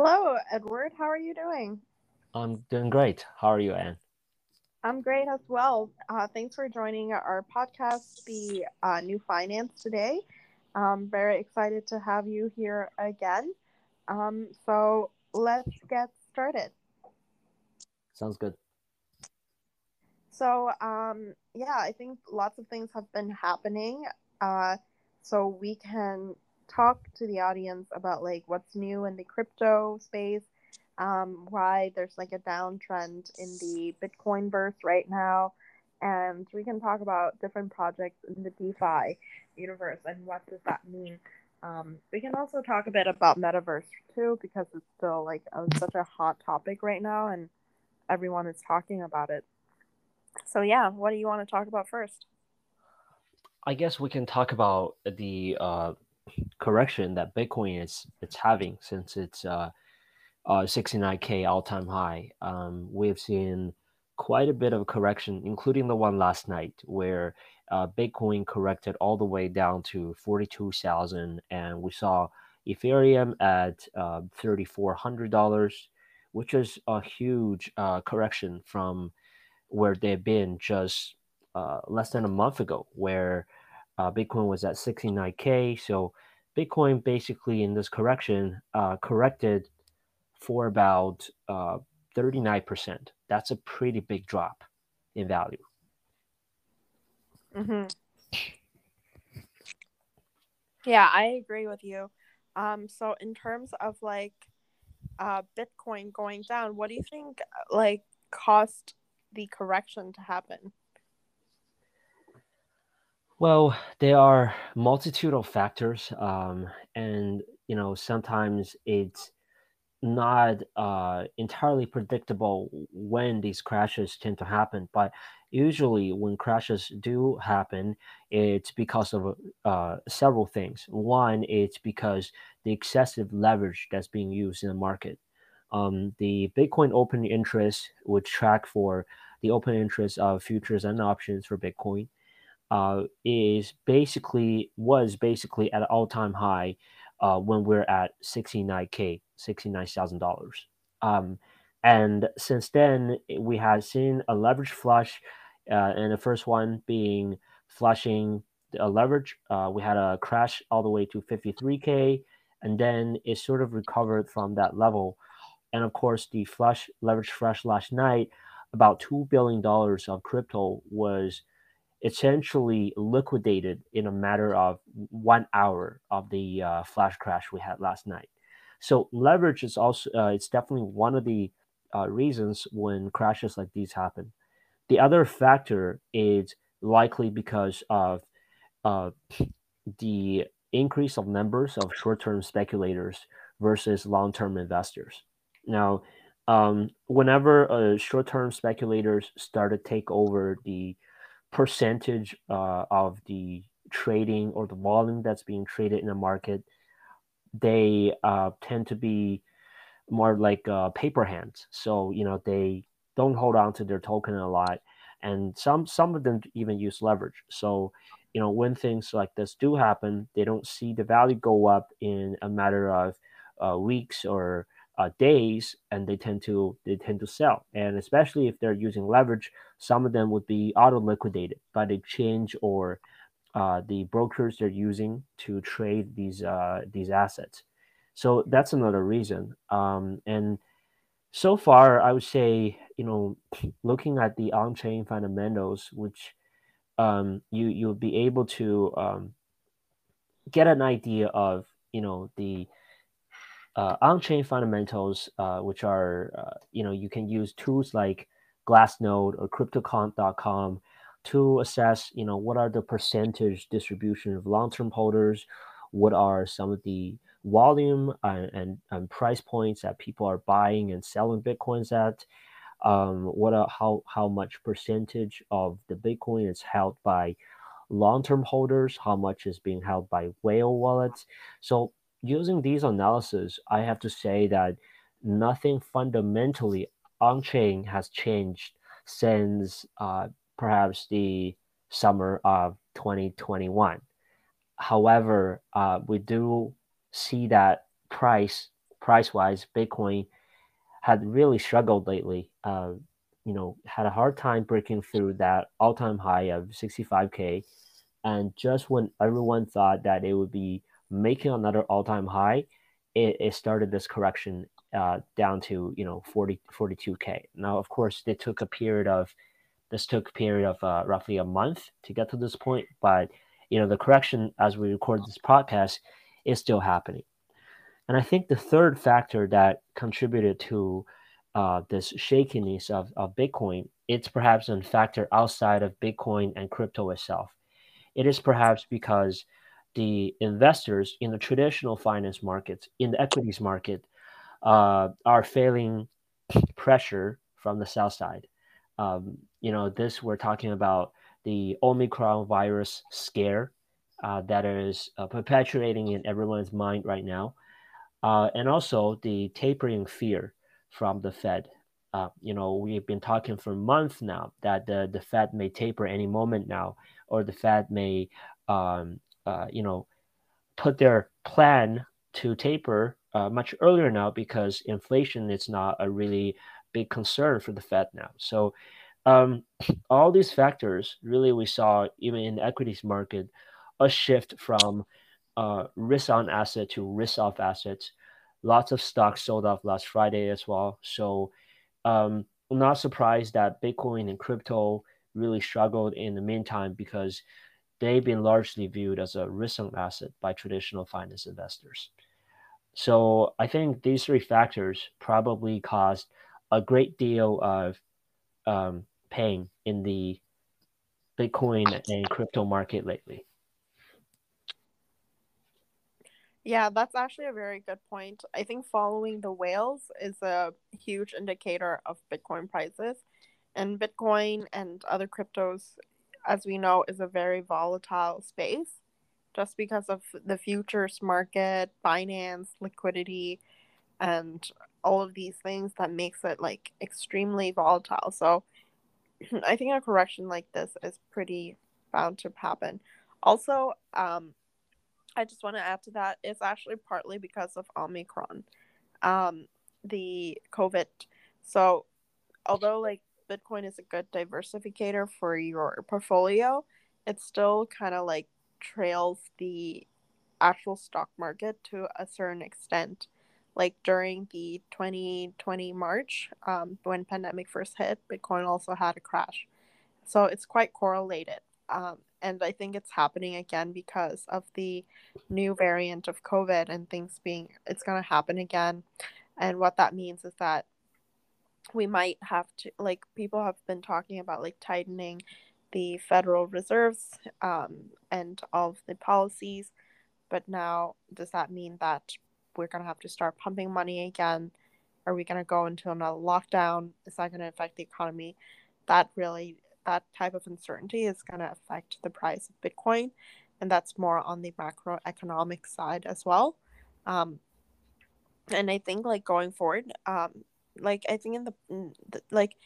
Hello, Edward. How are you doing? I'm doing great. How are you, Anne? I'm great as well. Uh, thanks for joining our podcast, The uh, New Finance, today. I'm very excited to have you here again. Um, so let's get started. Sounds good. So, um, yeah, I think lots of things have been happening. Uh, so we can talk to the audience about like what's new in the crypto space, um, why there's like a downtrend in the Bitcoin verse right now, and we can talk about different projects in the DeFi universe and what does that mean. Um, we can also talk a bit about metaverse too because it's still like a, such a hot topic right now and everyone is talking about it. So yeah, what do you want to talk about first? I guess we can talk about the uh, correction that Bitcoin is it's having since it's uh, uh, 69k all-time high. Um, we've seen quite a bit of correction, including the one last night where uh, Bitcoin corrected all the way down to 42,000, and we saw Ethereum at uh, $3,400, which is a huge uh, correction from where they've been just uh, less than a month ago, where uh, Bitcoin was at 69k. So Bitcoin basically in this correction uh, corrected for about uh, 39%. That's a pretty big drop in value. Mm-hmm. Yeah, I agree with you. Um, so in terms of like uh, Bitcoin going down, what do you think like caused the correction to happen? Well, there are multitude of factors, um, and you know sometimes it's not uh, entirely predictable when these crashes tend to happen. But usually, when crashes do happen, it's because of uh, several things. One, it's because the excessive leverage that's being used in the market. Um, the Bitcoin open interest, would track for the open interest of futures and options for Bitcoin uh, is basically was basically at an all time high uh, when we're at 69k, $69,000. Um, and since then, we have seen a leverage flush, uh, and the first one being flushing a leverage. Uh, we had a crash all the way to 53k, and then it sort of recovered from that level. And of course, the flush leverage flush last night, about two billion dollars of crypto was essentially liquidated in a matter of one hour of the uh, flash crash we had last night. So leverage is also uh, it's definitely one of the uh, reasons when crashes like these happen. The other factor is likely because of uh, the increase of numbers of short-term speculators versus long-term investors. Now, um, whenever uh, short-term speculators start to take over the percentage uh, of the trading or the volume that's being traded in the market, they uh, tend to be more like uh, paper hands. So you know they don't hold on to their token a lot, and some some of them even use leverage. So you know when things like this do happen, they don't see the value go up in a matter of uh, weeks or uh, days, and they tend to they tend to sell. And especially if they're using leverage, some of them would be auto liquidated by the exchange or uh, the brokers they're using to trade these uh, these assets. So that's another reason. Um, and so far, I would say you know looking at the on-chain fundamentals, which um, you you'll be able to um, get an idea of you know the uh, on-chain fundamentals, uh, which are uh, you know you can use tools like Glassnode or CryptoQuant.com to assess you know what are the percentage distribution of long-term holders, what are some of the volume and, and, and price points that people are buying and selling bitcoins at. Um, what are how how much percentage of the Bitcoin is held by long-term holders? How much is being held by whale wallets? So using these analysis, I have to say that nothing fundamentally on chain has changed since uh, perhaps the summer of 2021. However, uh, we do see that price price wise, Bitcoin had really struggled lately. Uh, you know, had a hard time breaking through that all time high of 65K. And just when everyone thought that it would be making another all time high, it, it started this correction uh, down to, you know, 40, 42K. Now, of course, it took a period of, this took a period of uh, roughly a month to get to this point. But, you know, the correction as we record this podcast is still happening. And I think the third factor that contributed to uh, this shakiness of, of Bitcoin, it's perhaps a factor outside of Bitcoin and crypto itself. It is perhaps because the investors in the traditional finance markets, in the equities market, uh, are feeling pressure from the sell side. Um, you know, this we're talking about the Omicron virus scare uh, that is uh, perpetuating in everyone's mind right now uh, and also the tapering fear from the Fed. Uh, you know, we've been talking for months now that the, the Fed may taper any moment now, or the Fed may, um, uh, you know, put their plan to taper uh, much earlier now because inflation is not a really big concern for the Fed now. So, um, all these factors really we saw even in the equities market a shift from uh, risk on asset to risk off assets. Lots of stocks sold off last Friday as well. So um, I'm not surprised that Bitcoin and crypto really struggled in the meantime because they've been largely viewed as a risk asset by traditional finance investors. So I think these three factors probably caused a great deal of um, pain in the Bitcoin and crypto market lately. Yeah, that's actually a very good point. I think following the whales is a huge indicator of Bitcoin prices. And Bitcoin and other cryptos, as we know, is a very volatile space just because of the futures market, finance, liquidity, and all of these things that makes it like extremely volatile. So I think a correction like this is pretty bound to happen. Also, um, I just want to add to that. It's actually partly because of Omicron, um, the COVID. So, although like Bitcoin is a good diversificator for your portfolio, it still kind of like trails the actual stock market to a certain extent. Like during the 2020 March, um, when pandemic first hit, Bitcoin also had a crash. So it's quite correlated. Um, and I think it's happening again because of the new variant of COVID and things being it's going to happen again. And what that means is that we might have to like people have been talking about like tightening the Federal Reserves um, and all of the policies, but now does that mean that we're going to have to start pumping money again? Are we going to go into another lockdown? Is that going to affect the economy? That really that type of uncertainty is going to affect the price of Bitcoin. And that's more on the macroeconomic side as well. Um, and I think like going forward, um, like I think in the, like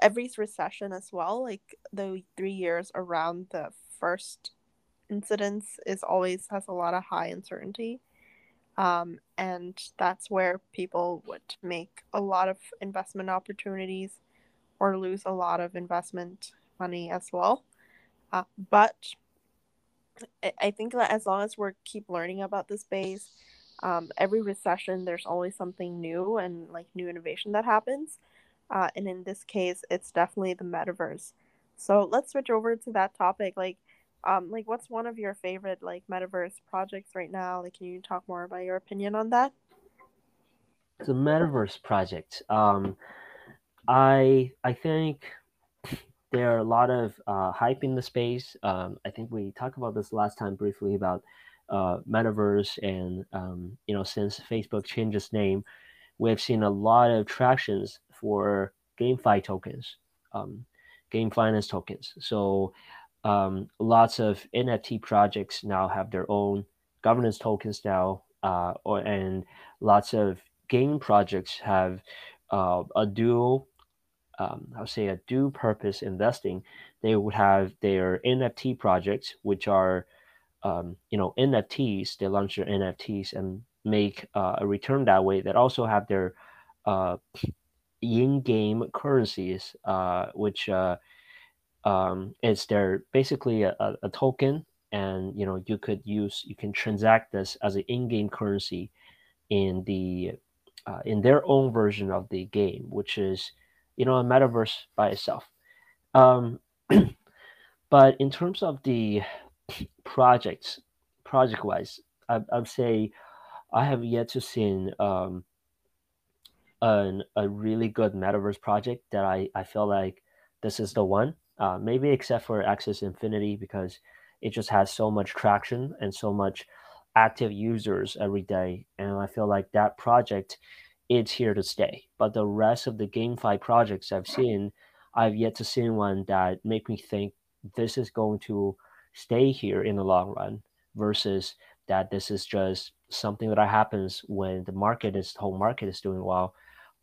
every recession as well, like the three years around the first incidents is always has a lot of high uncertainty. Um, and that's where people would make a lot of investment opportunities or lose a lot of investment money as well. Uh, but I think that as long as we keep learning about the space, um, every recession there's always something new and like new innovation that happens. Uh, and in this case, it's definitely the metaverse. So let's switch over to that topic. Like, um, like what's one of your favorite like metaverse projects right now? Like, can you talk more about your opinion on that? The metaverse project. Um, I I think there are a lot of uh, hype in the space. Um, I think we talked about this last time briefly about uh, metaverse, and um, you know, since Facebook changed its name, we've seen a lot of tractions for GameFi tokens, um, game finance tokens. So um, lots of NFT projects now have their own governance tokens now, uh, or and lots of game projects have uh, a dual um, I would say a dual purpose investing, they would have their NFT projects, which are, um, you know, NFTs. They launch their NFTs, and make uh, a return that way that also have their uh, in-game currencies, uh, which uh, um, is their basically a, a, token, and you know you could use you can transact this as an in-game currency in the uh, in their own version of the game, which is you know a metaverse by itself. Um, but in terms of the projects, project wise, I, I'd say I have yet to see um, an, a really good metaverse project that I, I feel like this is the one. Uh, maybe except for Axie Infinity because it just has so much traction and so much active users every day. And I feel like that project is here to stay. But the rest of the GameFi projects I've seen, I've yet to see one that make me think this is going to stay here in the long run versus that this is just something that happens when the market is the whole market is doing well.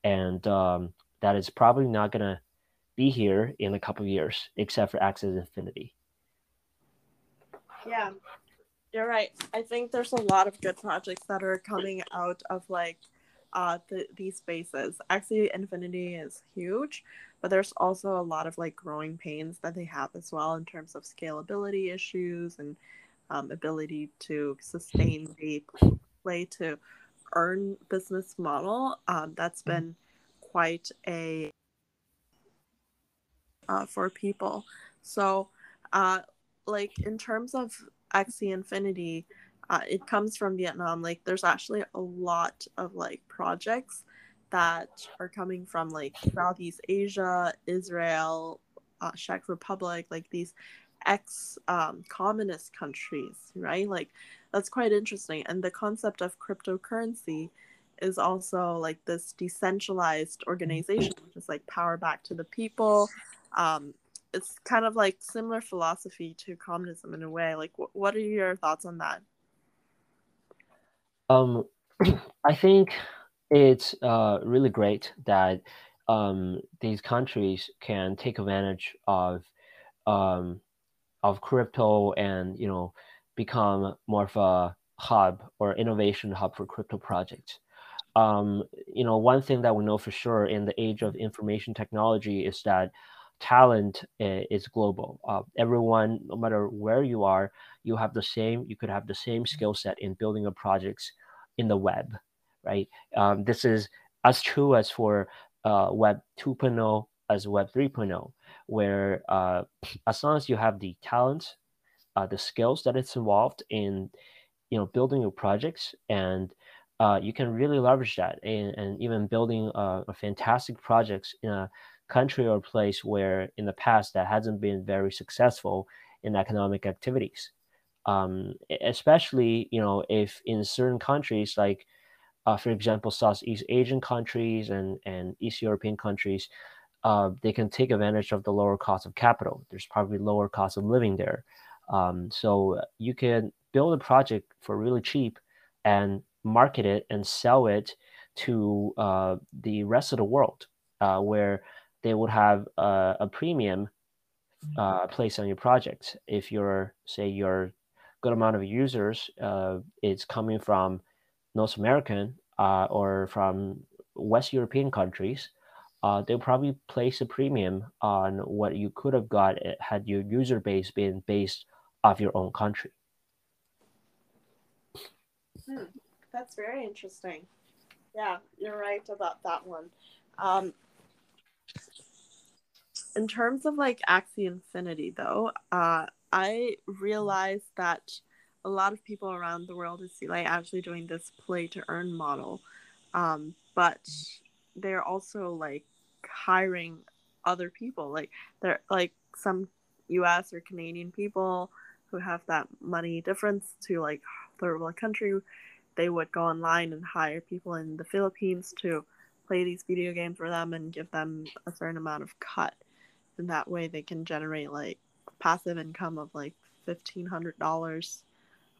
And um, that is probably not going to be here in a couple years except for Axie Infinity. Yeah. You're right. I think there's a lot of good projects that are coming out of like uh, the, these spaces. Axie Infinity is huge, but there's also a lot of like growing pains that they have as well in terms of scalability issues and um, ability to sustain the play to earn business model. Um, that's mm-hmm. been quite a uh, for people. So, uh, like in terms of Axie Infinity, uh, it comes from Vietnam. Like, there's actually a lot of like projects that are coming from like Southeast Asia, Israel, uh, Czech Republic, like these ex um, communist countries, right? Like, that's quite interesting. And the concept of cryptocurrency is also like this decentralized organization, which is like power back to the people. Um, it's kind of like similar philosophy to communism in a way. Like, wh- what are your thoughts on that? Um, I think it's uh, really great that um, these countries can take advantage of um, of crypto and you know become more of a hub or innovation hub for crypto projects. Um, you know, one thing that we know for sure in the age of information technology is that talent is global. Uh, everyone, no matter where you are, you have the same. You could have the same skill set in building a projects in the web, right? Um, this is as true as for uh, Web 2.0 as Web 3.0, where uh, as long as you have the talent, uh, the skills that it's involved in, you know, building your projects, and uh, you can really leverage that, and, and even building uh, a fantastic projects in a country or place where in the past that hasn't been very successful in economic activities. Um, especially, you know, if in certain countries like, uh, for example, Southeast Asian countries and, and East European countries, uh, they can take advantage of the lower cost of capital. There's probably lower cost of living there. Um, so you can build a project for really cheap and market it and sell it to uh, the rest of the world uh, where they would have a, a premium uh, placed on your project. If you're, say, your good amount of users uh, is coming from North American uh, or from West European countries, uh, they'll probably place a premium on what you could have got had your user base been based off your own country. Hmm, that's very interesting. Yeah, you're right about that one. Um, in terms of like Axie Infinity, though, uh, I realized that a lot of people around the world is like actually doing this play to earn model, um, but they're also like hiring other people. Like they're like some U.S. or Canadian people who have that money difference to like third world country. They would go online and hire people in the Philippines to play these video games for them and give them a certain amount of cut and that way they can generate like passive income of like fifteen hundred dollars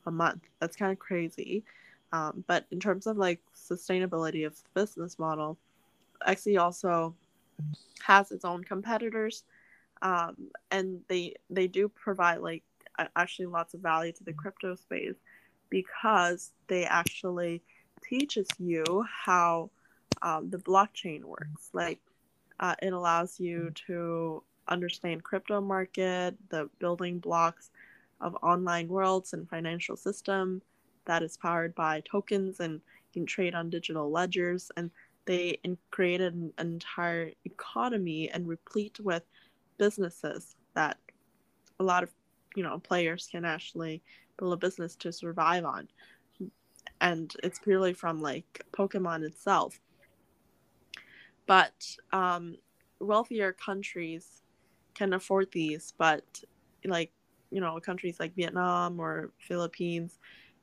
a month. That's kind of crazy. Um, but in terms of like sustainability of the business model, Axie also has its own competitors, um, and they they do provide like actually lots of value to the crypto space because they actually teaches you how um, the blockchain works. Like uh, it allows you to understand crypto market, the building blocks of online worlds and financial system that is powered by tokens and can trade on digital ledgers. And they created an entire economy and replete with businesses that a lot of you know players can actually build a business to survive on. And it's purely from like pokemon itself but um, wealthier countries can afford these but like you know countries like vietnam or philippines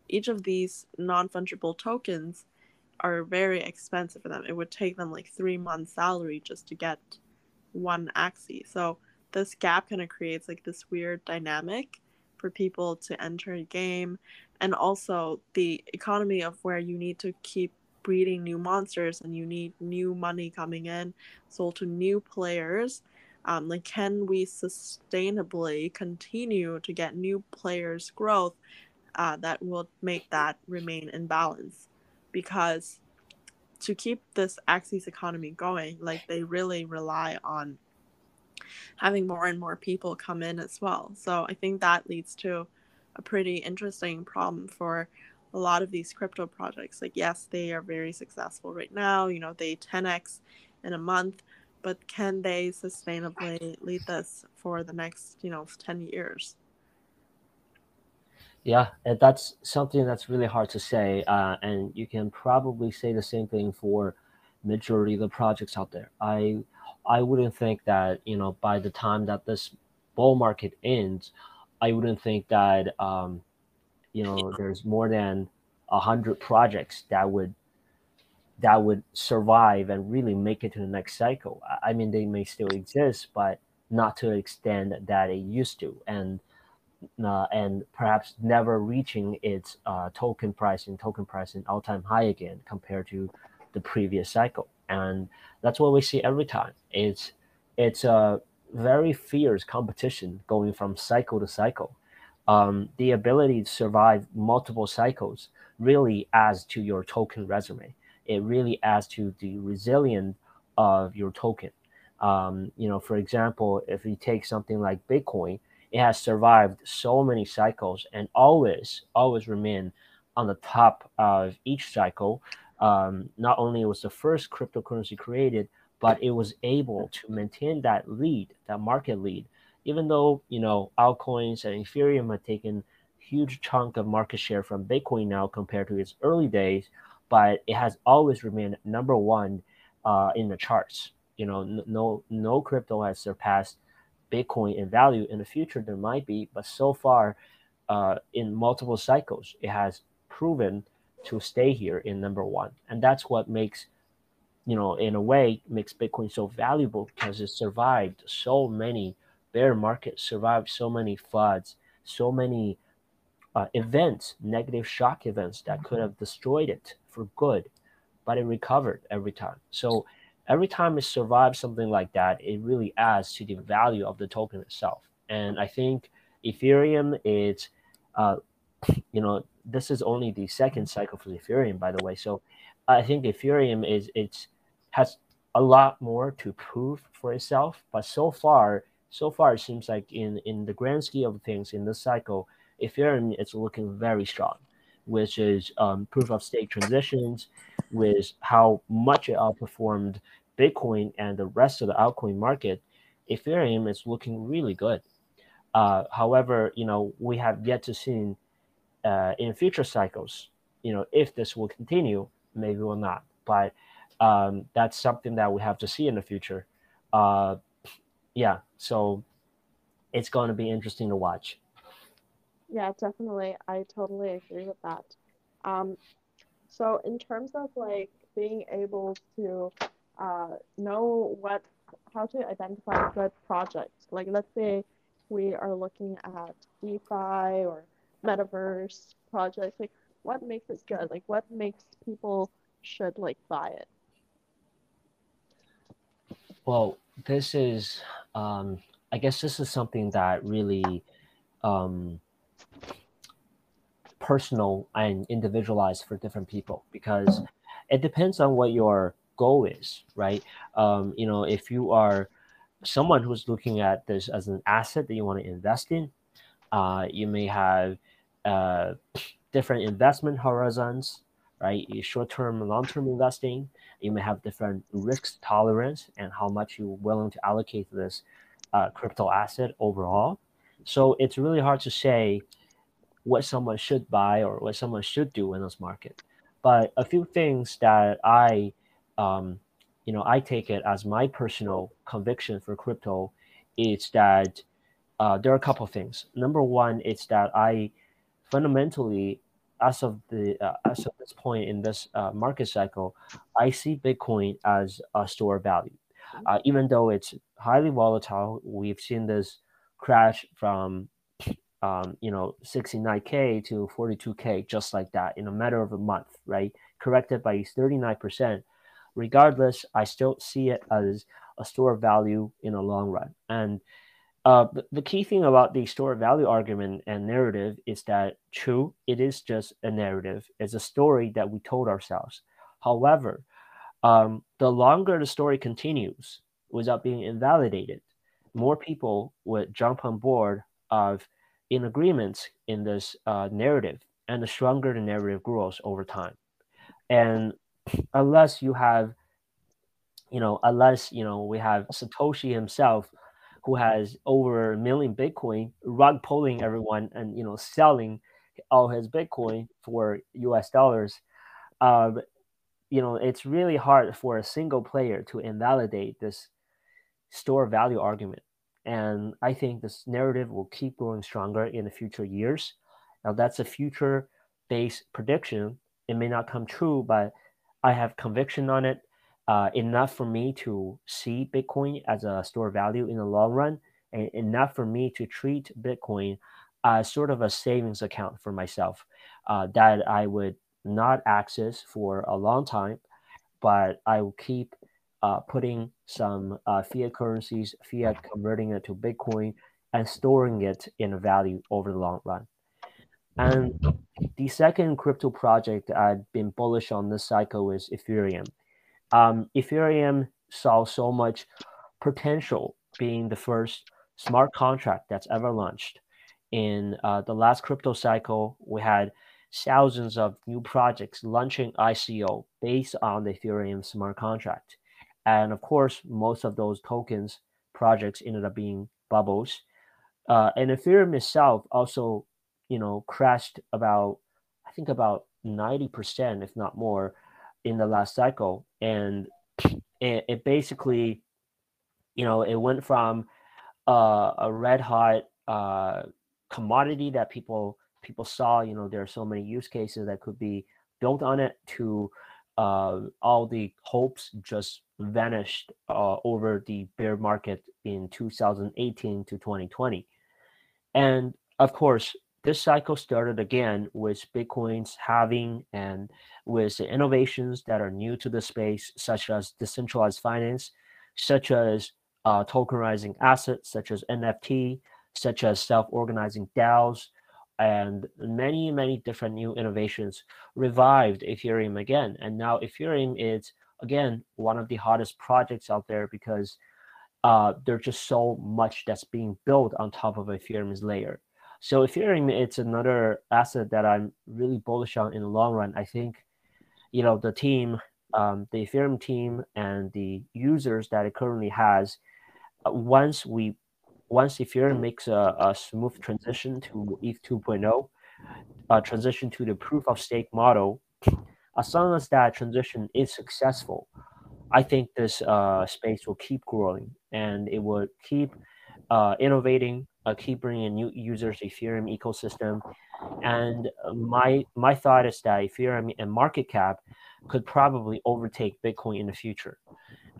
each of these non-fungible tokens are very expensive for them. It would take them like three months salary just to get one axie. So this gap kind of creates like this weird dynamic for people to enter a game and also the economy of where you need to keep breeding new monsters and you need new money coming in. Sold to new players um, like can we sustainably continue to get new players growth uh, that will make that remain in balance? Because to keep this axis economy going like they really rely on having more and more people come in as well. So i think that leads to a pretty interesting problem for a lot of these crypto projects like yes they are very successful right now you know they 10x in a month but can they sustainably lead this for the next you know 10 years? Yeah and that's something that's really hard to say uh, and you can probably say the same thing for majority of the projects out there. I i wouldn't think that you know by the time that this bull market ends i wouldn't think that um, you know there's more than a hundred projects that would that would survive and really make it to the next cycle. I mean, they may still exist, but not to the extent that it used to, and uh, and perhaps never reaching its uh, token price and token price in all time high again compared to the previous cycle. And that's what we see every time. It's it's a very fierce competition going from cycle to cycle um, the ability to survive multiple cycles really adds to your token resume. It really adds to the resilience of your token. Um, you know, for example, if you take something like Bitcoin, it has survived so many cycles and always, always remain on the top of each cycle. Um, not only was the first cryptocurrency created, but it was able to maintain that lead, that market lead even though you know altcoins and Ethereum have taken huge chunk of market share from Bitcoin now compared to its early days, but it has always remained number one uh, in the charts. You know, no no crypto has surpassed Bitcoin in value. In the future, there might be, but so far, uh, in multiple cycles, it has proven to stay here in number one, and that's what makes you know in a way makes bitcoin so valuable because it survived so many bear market survived so many floods, so many uh, events, negative shock events that could have destroyed it for good, but it recovered every time. So every time it survives something like that, it really adds to the value of the token itself. And I think Ethereum is, uh, you know, this is only the second cycle for Ethereum, by the way. So I think Ethereum is it's has a lot more to prove for itself, but so far so far it seems like in in the grand scheme of things in this cycle, Ethereum is looking very strong, which is um, proof of stake transitions, with how much it outperformed Bitcoin and the rest of the altcoin market. Ethereum is looking really good. Uh, however, you know we have yet to see uh, in future cycles, you know, if this will continue, maybe will not. But um, that's something that we have to see in the future. Uh, yeah, so it's going to be interesting to watch. Yeah, definitely. I totally agree with that. Um, so in terms of like being able to uh, know what how to identify good projects, like let's say we are looking at DeFi or metaverse projects, like what makes it good? Like what makes people should like buy it? Well, this is um, I guess this is something that really um, personal and individualized for different people because it depends on what your goal is, right? Um, you know, if you are someone who's looking at this as an asset that you want to invest in, uh, you may have uh, different investment horizons, right? Short-term and long-term investing. You may have different risk tolerance and how much you're willing to allocate this uh, crypto asset overall. So it's really hard to say what someone should buy or what someone should do in this market. But a few things that I, um, you know, I take it as my personal conviction for crypto is that uh, there are a couple of things. Number one, it's that I fundamentally, as of the uh, as of this point in this uh, market cycle, I see Bitcoin as a store of value. Uh, even though it's highly volatile, we've seen this crash from um, you know 69k to 42k just like that in a matter of a month, right? Corrected by 39%. Regardless, I still see it as a store of value in the long run. And uh, the, key thing about the store of value argument and narrative is that true, it is just a narrative. It's a story that we told ourselves. However, um, the longer the story continues without being invalidated, more people would jump on board of in agreement in this uh, narrative, and the stronger the narrative grows over time. And unless you have, you know, unless you know we have Satoshi himself who has over a million Bitcoin, rug pulling everyone and you know selling all his Bitcoin for U.S. dollars. Um, you know, it's really hard for a single player to invalidate this store value argument. And I think this narrative will keep growing stronger in the future years. Now, that's a future based prediction. It may not come true, but I have conviction on it uh, enough for me to see Bitcoin as a store of value in the long run, and enough for me to treat Bitcoin as sort of a savings account for myself uh, that I would not access for a long time, but I will keep uh, putting some uh, fiat currencies, fiat converting it to Bitcoin, and storing it in value over the long run. And the second crypto project I've been bullish on this cycle is Ethereum um, Ethereum saw so much potential being the first smart contract that's ever launched. In uh, the last crypto cycle, we had thousands of new projects launching ICO based on the Ethereum smart contract. And of course, most of those tokens projects ended up being bubbles. Uh, and Ethereum itself also, you know, crashed about, I think about 90%, if not more, in the last cycle, and it, it basically, you know, it went from uh, a red hot uh, commodity that people people saw. You know, there are so many use cases that could be built on it to uh, all the hopes just vanished uh, over the bear market in 2018 to 2020. And of course, this cycle started again with Bitcoin's halving and with innovations that are new to the space, such as decentralized finance, such as uh, tokenizing assets, such as NFT, such as self-organizing DAOs, and many, many different new innovations revived Ethereum again. And now Ethereum is, again, one of the hottest projects out there because uh, there's just so much that's being built on top of Ethereum's layer. So Ethereum, it's another asset that I'm really bullish on in the long run. I think, you know, the team, um, the Ethereum team, and the users that it currently has, uh, once we, once Ethereum makes a, a smooth transition to ETH 2.0, uh, transition to the proof of stake model, as long as that transition is successful, I think this uh, space will keep growing and it will keep uh, innovating uh, keep bringing new users to Ethereum ecosystem. And uh, my my thought is that Ethereum and market cap could probably overtake Bitcoin in the future,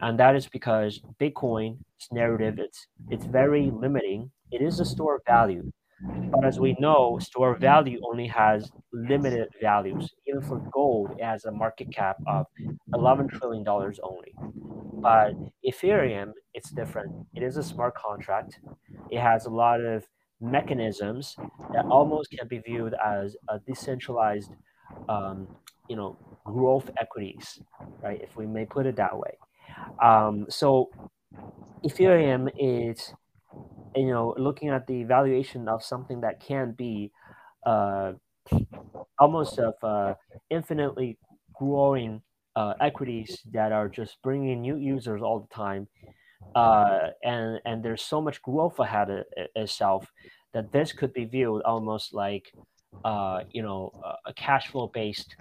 and that is because Bitcoin's narrative it's it's very limiting. It is a store of value, but as we know, store value only has limited values. Even for gold, it has a market cap of eleven trillion dollars only. But Ethereum, it's different. It is a smart contract. It has a lot of mechanisms that almost can be viewed as a decentralized, um, you know, growth equities, right? If we may put it that way. Um, so Ethereum is, you know, looking at the valuation of something that can be uh, almost of uh, infinitely growing uh, equities that are just bringing new users all the time, uh, and and there's so much growth ahead of itself that this could be viewed almost like uh, you know a cash flow based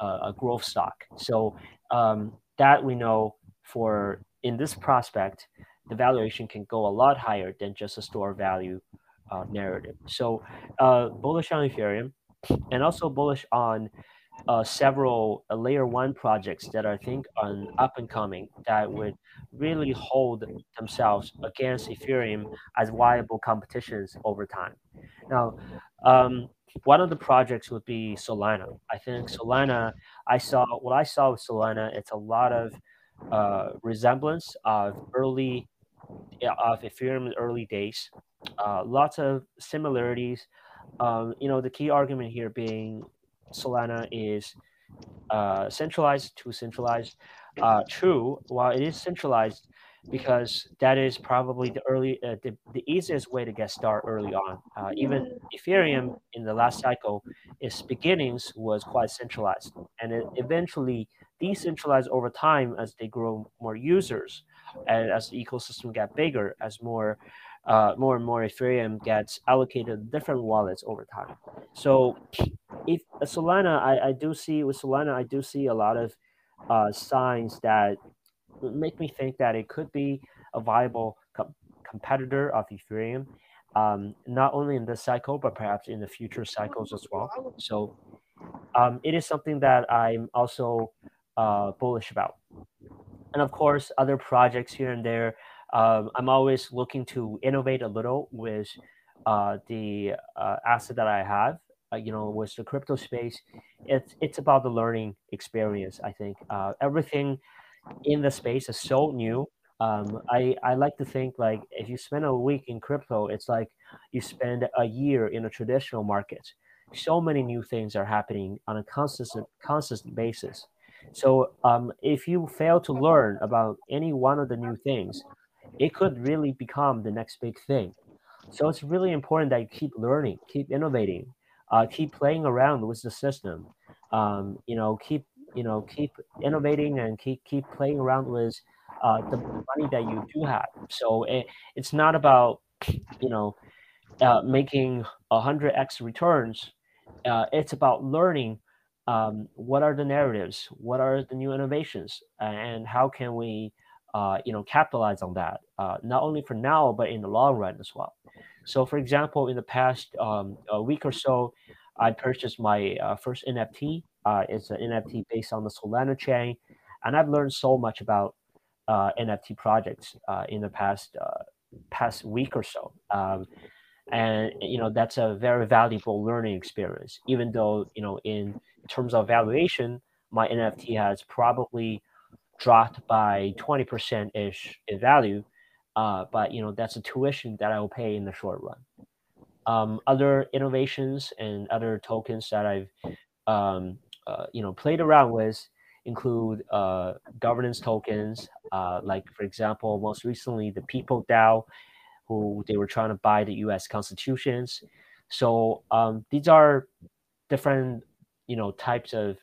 uh, a growth stock. So um, that we know for in this prospect, the valuation can go a lot higher than just a store value uh, narrative. So uh, bullish on Ethereum, and also bullish on uh, several uh, layer one projects that I think are up and coming that would really hold themselves against Ethereum as viable competitions over time. Now, um, one of the projects would be Solana. I think Solana, I saw what I saw with Solana, it's a lot of uh, resemblance of early of Ethereum early days. Uh, lots of similarities. Um, you know, the key argument here being Solana is uh, centralized to centralized. Uh, true, while it is centralized, because that is probably the early, uh, the, the easiest way to get started early on. Uh, even Ethereum in the last cycle, its beginnings was quite centralized, and it eventually decentralized over time as they grow more users, and as the ecosystem got bigger, as more uh, more and more Ethereum gets allocated different wallets over time. So, if Solana, I, I do see with Solana, I do see a lot of uh, signs that make me think that it could be a viable co- competitor of Ethereum, um, not only in this cycle but perhaps in the future cycles as well. So, um, it is something that I'm also uh, bullish about. And of course, other projects here and there um, I'm always looking to innovate a little with uh, the uh, asset that I have. Uh, you know, with the crypto space, it's it's about the learning experience. I think uh, everything in the space is so new. Um, I I like to think like if you spend a week in crypto, it's like you spend a year in a traditional market. So many new things are happening on a consistent consistent basis. So um, if you fail to learn about any one of the new things, it could really become the next big thing. So it's really important that you keep learning, keep innovating, uh, keep playing around with the system. Um, you know, keep you know keep innovating and keep keep playing around with uh, the money that you do have. So it, it's not about you know uh, making a hundred x returns. Uh, it's about learning um, what are the narratives, what are the new innovations, and how can we uh, you know, capitalize on that, uh, not only for now, but in the long run as well. So, for example, in the past um, a week or so, I purchased my uh, first NFT. Uh, it's an NFT based on the Solana chain, and I've learned so much about uh, NFT projects uh, in the past past week or so. Um, and you know that's a very valuable learning experience. Even though you know in terms of valuation, my NFT has probably dropped by 20% ish in value. Uh, but you know that's a tuition that I will pay in the short run. Um, other innovations and other tokens that I've um, uh, you know played around with include uh, governance tokens, uh, like for example, most recently the People DAO, who they were trying to buy the U.S. constitutions. So um, these are different you know types of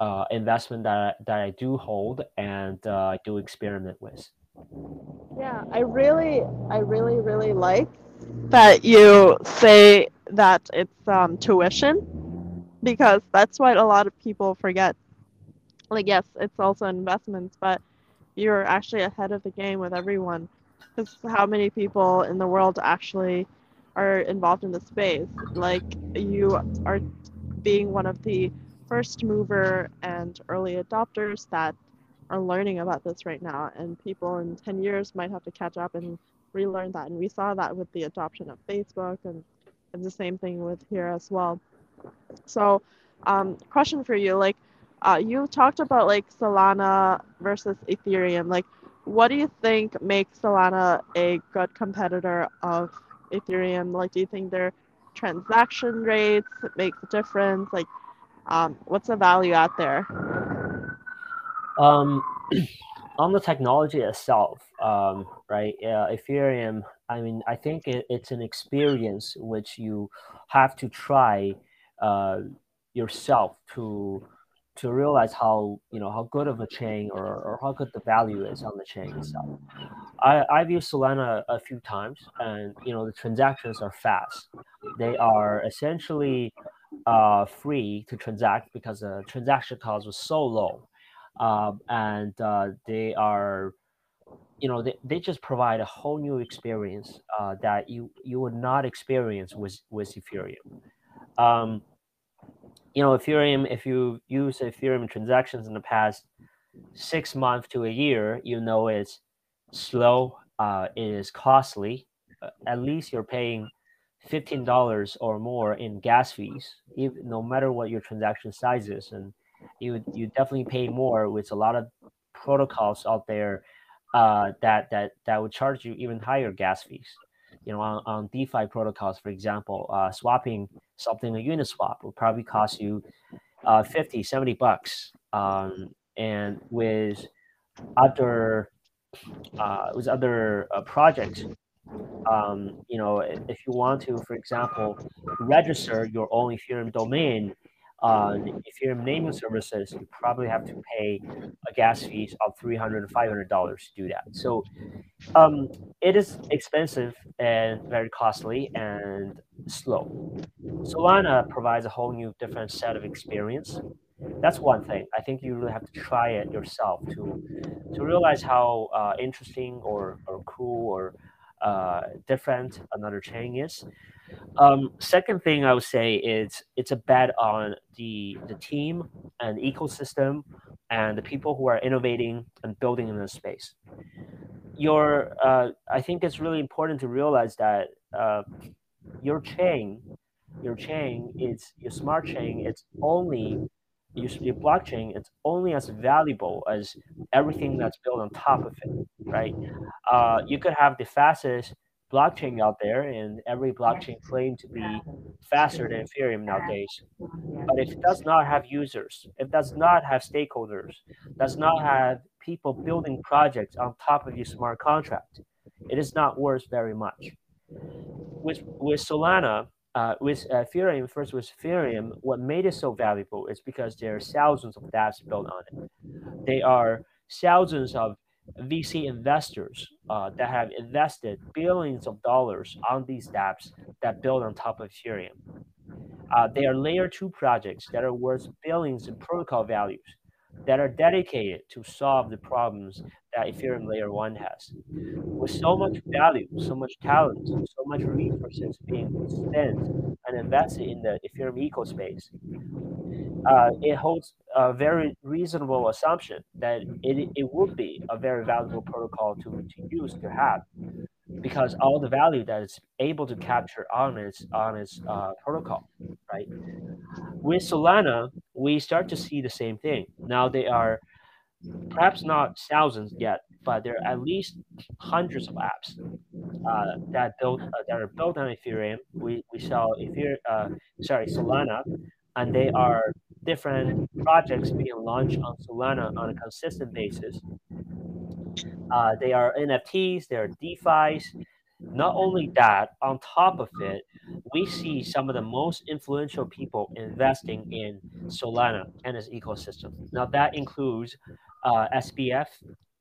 uh, investment that that I do hold and uh, do experiment with. Yeah, I really, I really, really like that you say that it's um, tuition because that's what a lot of people forget. Like, yes, it's also investments, but you're actually ahead of the game with everyone. Because how many people in the world actually are involved in the space? Like, you are being one of the first mover and early adopters that are learning about this right now. And people in 10 years might have to catch up and relearn that. And we saw that with the adoption of facebook and, and the same thing with here as well. So um, question for you like uh, you talked about like solana versus ethereum. Like what do you think makes solana a good competitor of Ethereum? Like, do you think their transaction rates makes a difference? Like, um, what's the value out there? Um, on the technology itself, um, right? Uh, Ethereum. I mean, I think it, it's an experience which you have to try uh, yourself to to realize how you know how good of a chain or, or how good the value is on the chain itself. I, I've used Solana a few times, and you know the transactions are fast. They are essentially uh, free to transact because the transaction cost was so low, um, and uh, they are, you know, they, they just provide a whole new experience uh, that you you would not experience with with Ethereum. Um, you know, Ethereum, if you use Ethereum transactions in the past six months to a year, you know it's slow, uh, it is costly. Uh, at least you're paying fifteen dollars or more in gas fees, even no matter what your transaction size is, and you you definitely pay more with a lot of protocols out there uh, that that that would charge you even higher gas fees you know, on, on DeFi protocols, for example, uh, swapping something a Uniswap will probably cost you uh, 50, 70 bucks. Um, and with other uh, with other uh, projects, um, you know, if you want to, for example, register your own Ethereum domain, uh, Ethereum naming services, you probably have to pay a gas fees of 300 $500 to do that. So um, it is expensive and very costly and slow. Solana provides a whole new different set of experience. That's one thing. I think you really have to try it yourself to to realize how uh, interesting or, or cool or uh, different another chain is. Um, second thing I would say is it's a bet on the the team and ecosystem and the people who are innovating and building in this space. Your, uh, I think it's really important to realize that uh, your chain, your chain is your smart chain. It's only your, your blockchain. It's only as valuable as everything that's built on top of it, right? Uh, you could have the fastest blockchain out there, and every blockchain claim to be faster than Ethereum nowadays. But if it does not have users, it does not have stakeholders, does not have people building projects on top of your smart contract, it is not worth very much. With with Solana, uh, with Ethereum, first with Ethereum, what made it so valuable is because there are thousands of dApps built on it. They are thousands of VC investors uh, that have invested billions of dollars on these dApps that build on top of Ethereum. Uh, they are layer two projects that are worth billions in protocol values that are dedicated to solve the problems that Ethereum layer one has. With so much value, so much talent, so much resources being spent and invested in the Ethereum ecospace, uh, it holds a very reasonable assumption that it, it would be a very valuable protocol to, to use to have because all the value that it's able to capture on its on its uh, protocol, right? With Solana, we start to see the same thing. Now they are perhaps not thousands yet, but there are at least hundreds of apps uh, that built uh, that are built on Ethereum. We we saw Ethereum, uh, sorry Solana, and they are different projects being launched on Solana on a consistent basis. Uh, they are NFTs, they are DeFi's. Not only that, on top of it, we see some of the most influential people investing in Solana and its ecosystem. Now, that includes uh, SBF,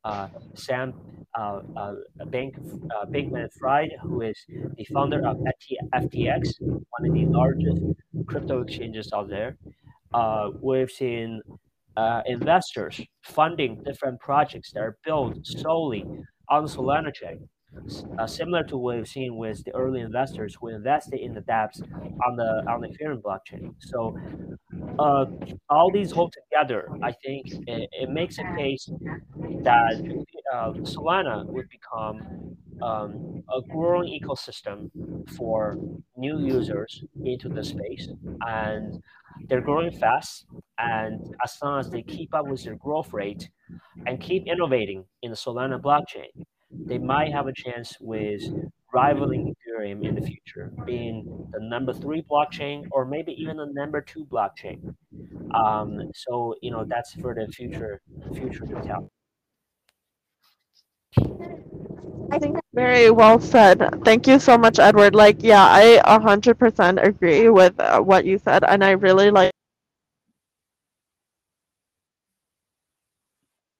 uh, Sam uh, uh, Bank, uh, Bankman Fried, who is the founder of FTX, one of the largest crypto exchanges out there. Uh, we've seen uh, investors funding different projects that are built solely on Solana chain. Uh, similar to what we've seen with the early investors who invested in the dApps on the on the Ethereum blockchain. So uh, all these hold together, I think it, it makes a case that uh, Solana would become um, a growing ecosystem for new users into the space, and they're growing fast. And as long as they keep up with their growth rate and keep innovating in the Solana blockchain, they might have a chance with rivaling Ethereum in the future, being the number three blockchain or maybe even the number two blockchain. Um, so you know that's for the future future to tell. I think very well said. Thank you so much, Edward. Like, yeah, I 100% agree with uh, what you said, and I really like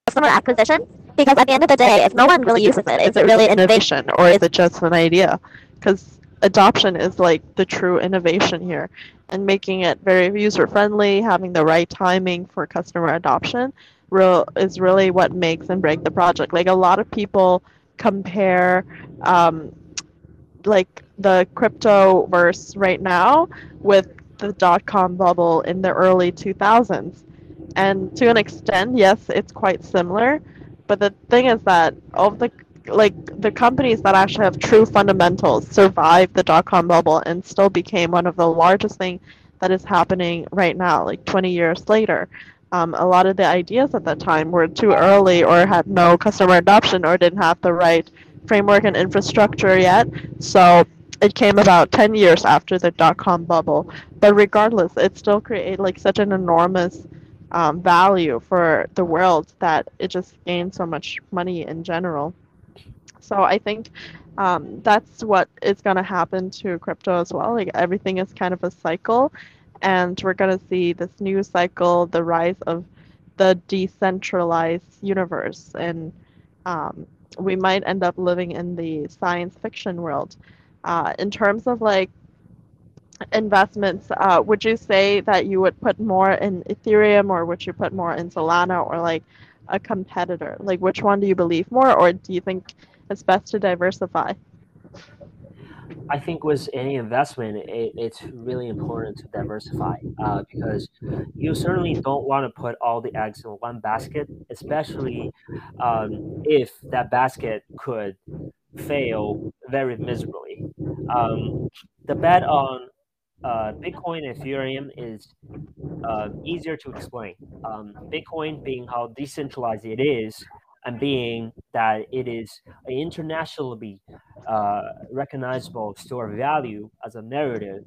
customer acquisition because at the end of the day, if no one really uses it, is it really an innovation or is it just an idea? Because adoption is like the true innovation here, and making it very user friendly, having the right timing for customer adoption, real is really what makes and break the project. Like a lot of people compare, um, like the crypto verse right now with the dot com bubble in the early 2000s and to an extent, yes, it's quite similar. But the thing is that of the like the companies that actually have true fundamentals survived the dot com bubble and still became one of the largest thing that is happening right now, like 20 years later. Um, a lot of the ideas at that time were too early or had no customer adoption or didn't have the right framework and infrastructure yet. So it came about 10 years after the dot com bubble. But regardless, it still created like such an enormous um, value for the world that it just gains so much money in general. So I think um, that's what is going to happen to crypto as well. Like everything is kind of a cycle, and we're going to see this new cycle, the rise of the decentralized universe, and um, we might end up living in the science fiction world. Uh, in terms of like investments, uh, would you say that you would put more in Ethereum or would you put more in Solana or like a competitor? Like, which one do you believe more, or do you think it's best to diversify? I think with any investment, it, it's really important to diversify uh, because you certainly don't want to put all the eggs in one basket, especially um, if that basket could fail very miserably. Um, the bet on uh, Bitcoin and Ethereum is uh, easier to explain. Um, Bitcoin being how decentralized it is, and being that it is an internationally uh, recognizable store of value as a narrative,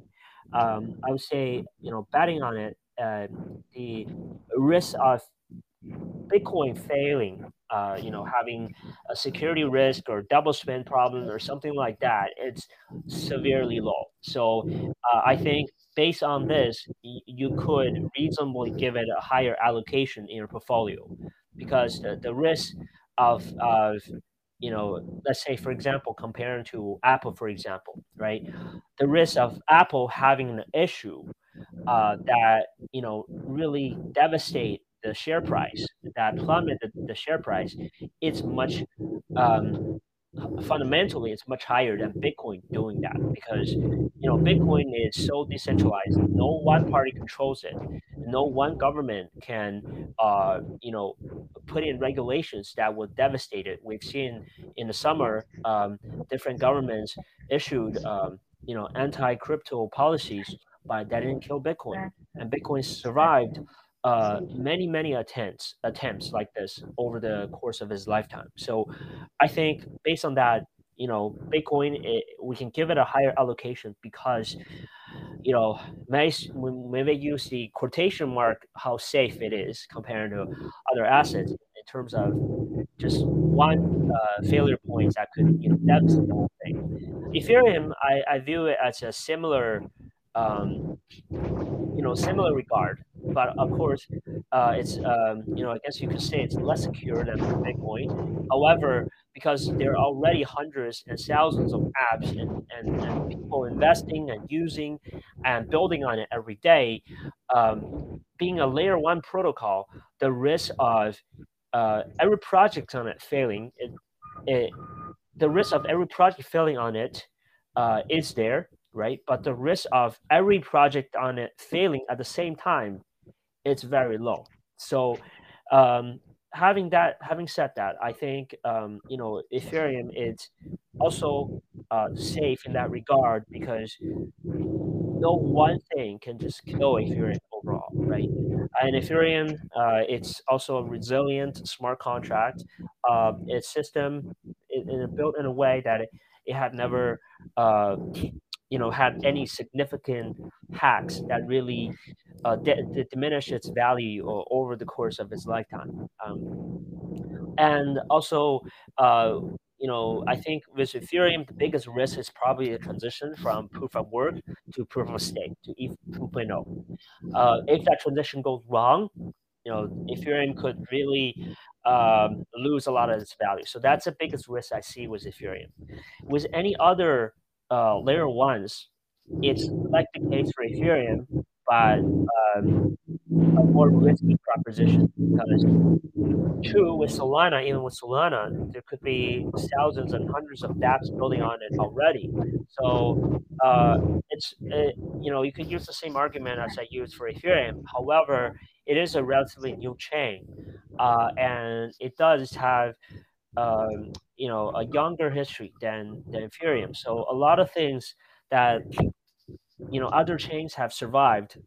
um, I would say, you know, betting on it, uh, the risk of Bitcoin failing, uh, you know, having a security risk or double spend problem or something like that, it's severely low. So uh, I think based on this, you could reasonably give it a higher allocation in your portfolio because the, the risk of, of you know, let's say, for example, comparing to Apple, for example, right? The risk of Apple having an issue uh, that, you know, really devastate the share price that plummeted the share price, it's much um, fundamentally it's much higher than Bitcoin doing that because you know Bitcoin is so decentralized. No one party controls it. No one government can uh, you know put in regulations that would devastate it. We've seen in the summer um, different governments issued um, you know anti crypto policies, but that didn't kill Bitcoin, and Bitcoin survived uh, many many attempts attempts like this over the course of his lifetime. So I think based on that, you know, Bitcoin it, we can give it a higher allocation because you know when we use the quotation mark how safe it is compared to other assets in terms of just one uh, failure point that could you know devastate the whole thing. Ethereum, I, I view it as a similar um, you know similar regard but of course uh, it's um, you know i guess you could say it's less secure than bitcoin however because there are already hundreds and thousands of apps and, and, and people investing and using and building on it every day um, being a layer one protocol the risk of uh, every project on it failing it, it, the risk of every project failing on it uh, is there right? But the risk of every project on it failing at the same time, it's very low. So, um, having that, having said that, I think um, you know Ethereum is also uh, safe in that regard because no one thing can just kill Ethereum overall, right? And Ethereum, uh, it's also a resilient smart contract. Uh, its system is built in a way that it, it had never uh, you know had any significant hacks that really uh, diminish its value over the course of its lifetime um, and also uh, you know, I think with Ethereum, the biggest risk is probably the transition from proof of work to proof of stake to ETH 2.0. Uh, if that transition goes wrong, you know, Ethereum could really um, lose a lot of its value. So that's the biggest risk I see with Ethereum. With any other uh, layer ones, it's like the case for Ethereum, but um, a more risky proposition because true with Solana, even with Solana, there could be thousands and hundreds of dApps building on it already. So uh, it's it, you know you could use the same argument as I used for Ethereum. However, it is a relatively new chain, uh, and it does have um, you know a younger history than than Ethereum. So a lot of things that you know other chains have survived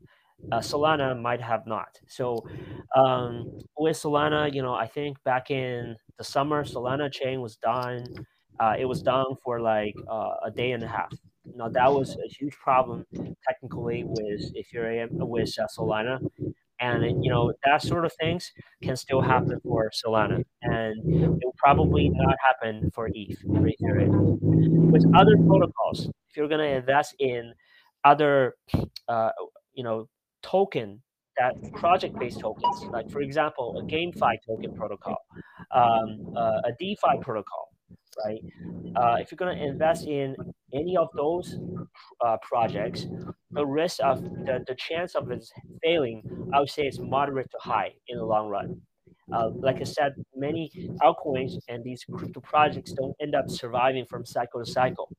uh, Solana might have not. So um, with Solana, you know, I think back in the summer, Solana chain was done. Uh, it was done for like uh, a day and a half. Now that was a huge problem technically with Ethereum with uh, Solana, and you know that sort of things can still happen for Solana, and it will probably not happen for ETH for Ethereum. With other protocols, if you're going to invest in other, uh, you know, token that project-based tokens, like for example, a GameFi token protocol, um, uh, a DeFi protocol, right? Uh, if you're going to invest in any of those uh, projects, the risk of the, the chance of it failing, I would say, it's moderate to high in the long run. Uh, like I said, many altcoins and these crypto projects don't end up surviving from cycle to cycle.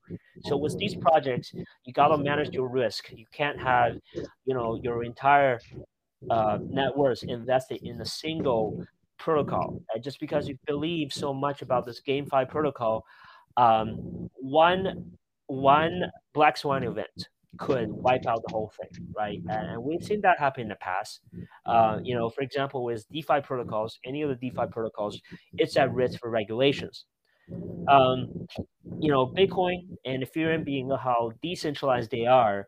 So with these projects, you gotta manage your risk. You can't have, you know, your entire uh, net worth invested in a single protocol. Uh, just because you believe so much about this GameFi protocol, um, one one black swan event could wipe out the whole thing, right? And we've seen that happen in the past. Uh, you know, for example, with DeFi protocols, any of the DeFi protocols, it's at risk for regulations. Um, you know, Bitcoin and Ethereum being how decentralized they are,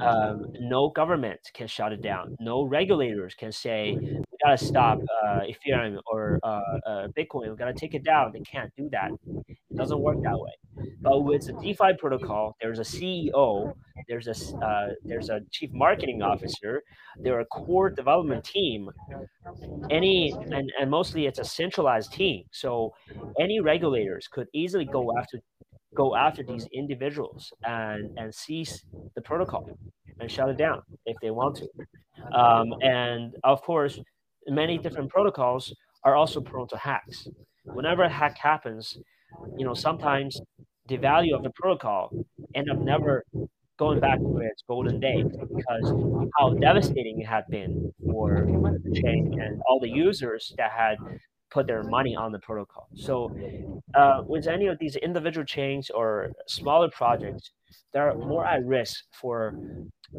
um, no government can shut it down. No regulators can say gotta stop uh, Ethereum or uh, uh, Bitcoin. We gotta take it down. They can't do that. It doesn't work that way. But with the DeFi protocol, there's a CEO, there's a uh, there's a chief marketing officer, there are a core development team. Any and, and mostly it's a centralized team. So any regulators could easily go after go after these individuals and and seize the protocol and shut it down if they want to. Um, and of course, many different protocols are also prone to hacks. Whenever a hack happens, you know sometimes the value of the protocol end up never going back to its golden days because how devastating it had been for the chain and all the users that had put their money on the protocol. So uh, with any of these individual chains or smaller projects, they're more at risk for,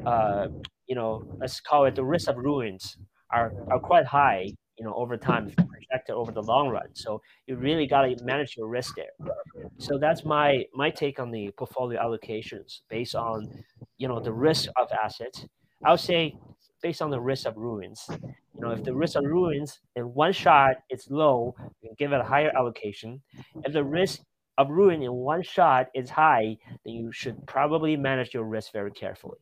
uh, you know, let's call it the risk of ruins are, are quite high, you know, over time if you project it over the long run. So you really got to manage your risk there. So that's my my take on the portfolio allocations based on, you know, the risk of assets. I would say based on the risk of ruins. You know, if the risk of ruins in one shot is low, you can give it a higher allocation. If the risk of ruin in one shot is high, then you should probably manage your risk very carefully.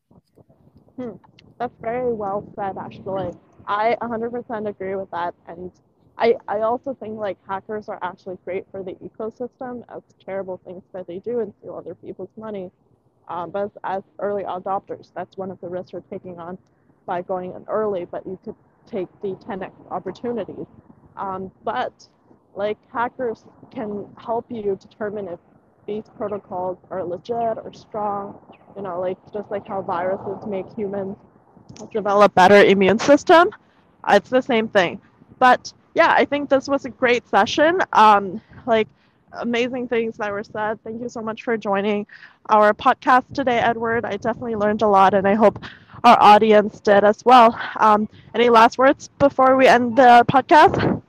Hmm. That's very well said, actually. I 100% agree with that. And I, I also think like hackers are actually great for the ecosystem as terrible things that they do and steal other people's money. Um, but as, as early adopters, that's one of the risks we're taking on by going in early, but you could take the 10x opportunities. Um, but like hackers can help you determine if these protocols are legit or strong, you know, like just like how viruses make humans develop better immune system. It's the same thing. But yeah, I think this was a great session. Um, like amazing things that were said. Thank you so much for joining our podcast today, Edward. I definitely learned a lot, and I hope our audience did as well. Um, any last words before we end the podcast?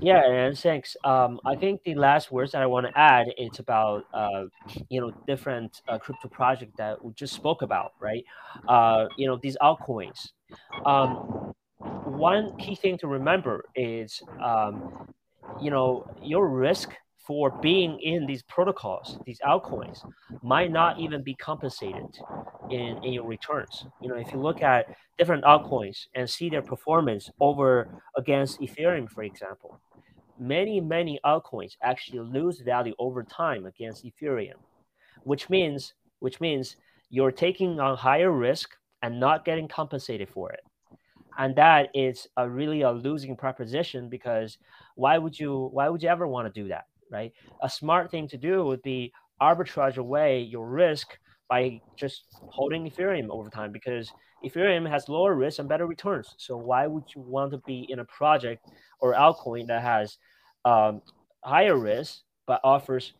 Yeah, and thanks. Um, I think the last words that I want to add is about uh, you know different uh, crypto project that we just spoke about, right? Uh, you know these altcoins. Um, one key thing to remember is um, you know your risk for being in these protocols, these altcoins, might not even be compensated in, in your returns. You know, if you look at different altcoins and see their performance over against Ethereum, for example, many, many altcoins actually lose value over time against Ethereum, which means which means you're taking on higher risk and not getting compensated for it. And that is a really a losing proposition because why would you why would you ever want to do that? Right? A smart thing to do would be arbitrage away your risk by just holding Ethereum over time because Ethereum has lower risk and better returns. So why would you want to be in a project or altcoin that has um, higher risk but offers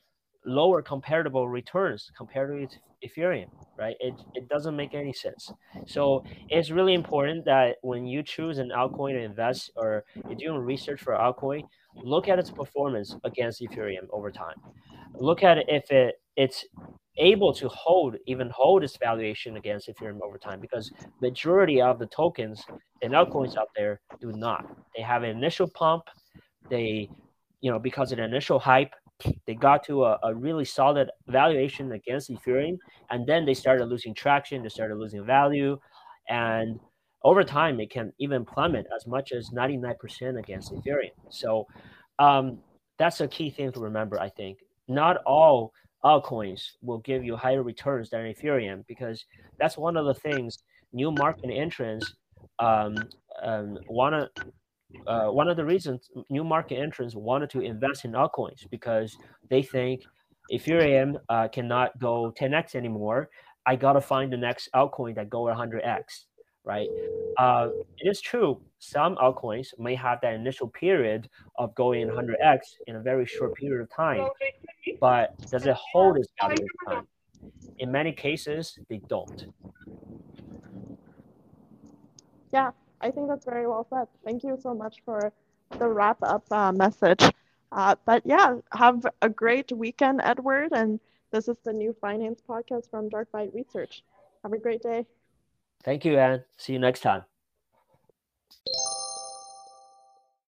lower comparable returns compared to Ethereum, right? It, it doesn't make any sense. So it's really important that when you choose an altcoin to invest or you're doing research for altcoin, look at its performance against Ethereum over time. Look at if it it's able to hold even hold its valuation against Ethereum over time because majority of the tokens and altcoins out there do not. They have an initial pump, they you know because of the initial hype, they got to a, a really solid valuation against Ethereum, and then they started losing traction, they started losing value, and over time it can even plummet as much as 99% against Ethereum. So um, that's a key thing to remember, I think. Not all altcoins will give you higher returns than Ethereum because that's one of the things new market entrants um, um, want to uh, one of the reasons new market entrants wanted to invest in altcoins because they think if Ethereum uh, cannot go 10x anymore. I gotta find the next altcoin that go 100x right? Uh, it is true some altcoins may have that initial period of going 100x in a very short period of time, but does it hold its value time? In many cases, they don't. Yeah, I think that's very well said. Thank you so much for the wrap up uh, message. Uh, but yeah, have a great weekend, Edward. And this is the new finance podcast from DarkByte Research. Have a great day. Thank you, Anne. See you next time.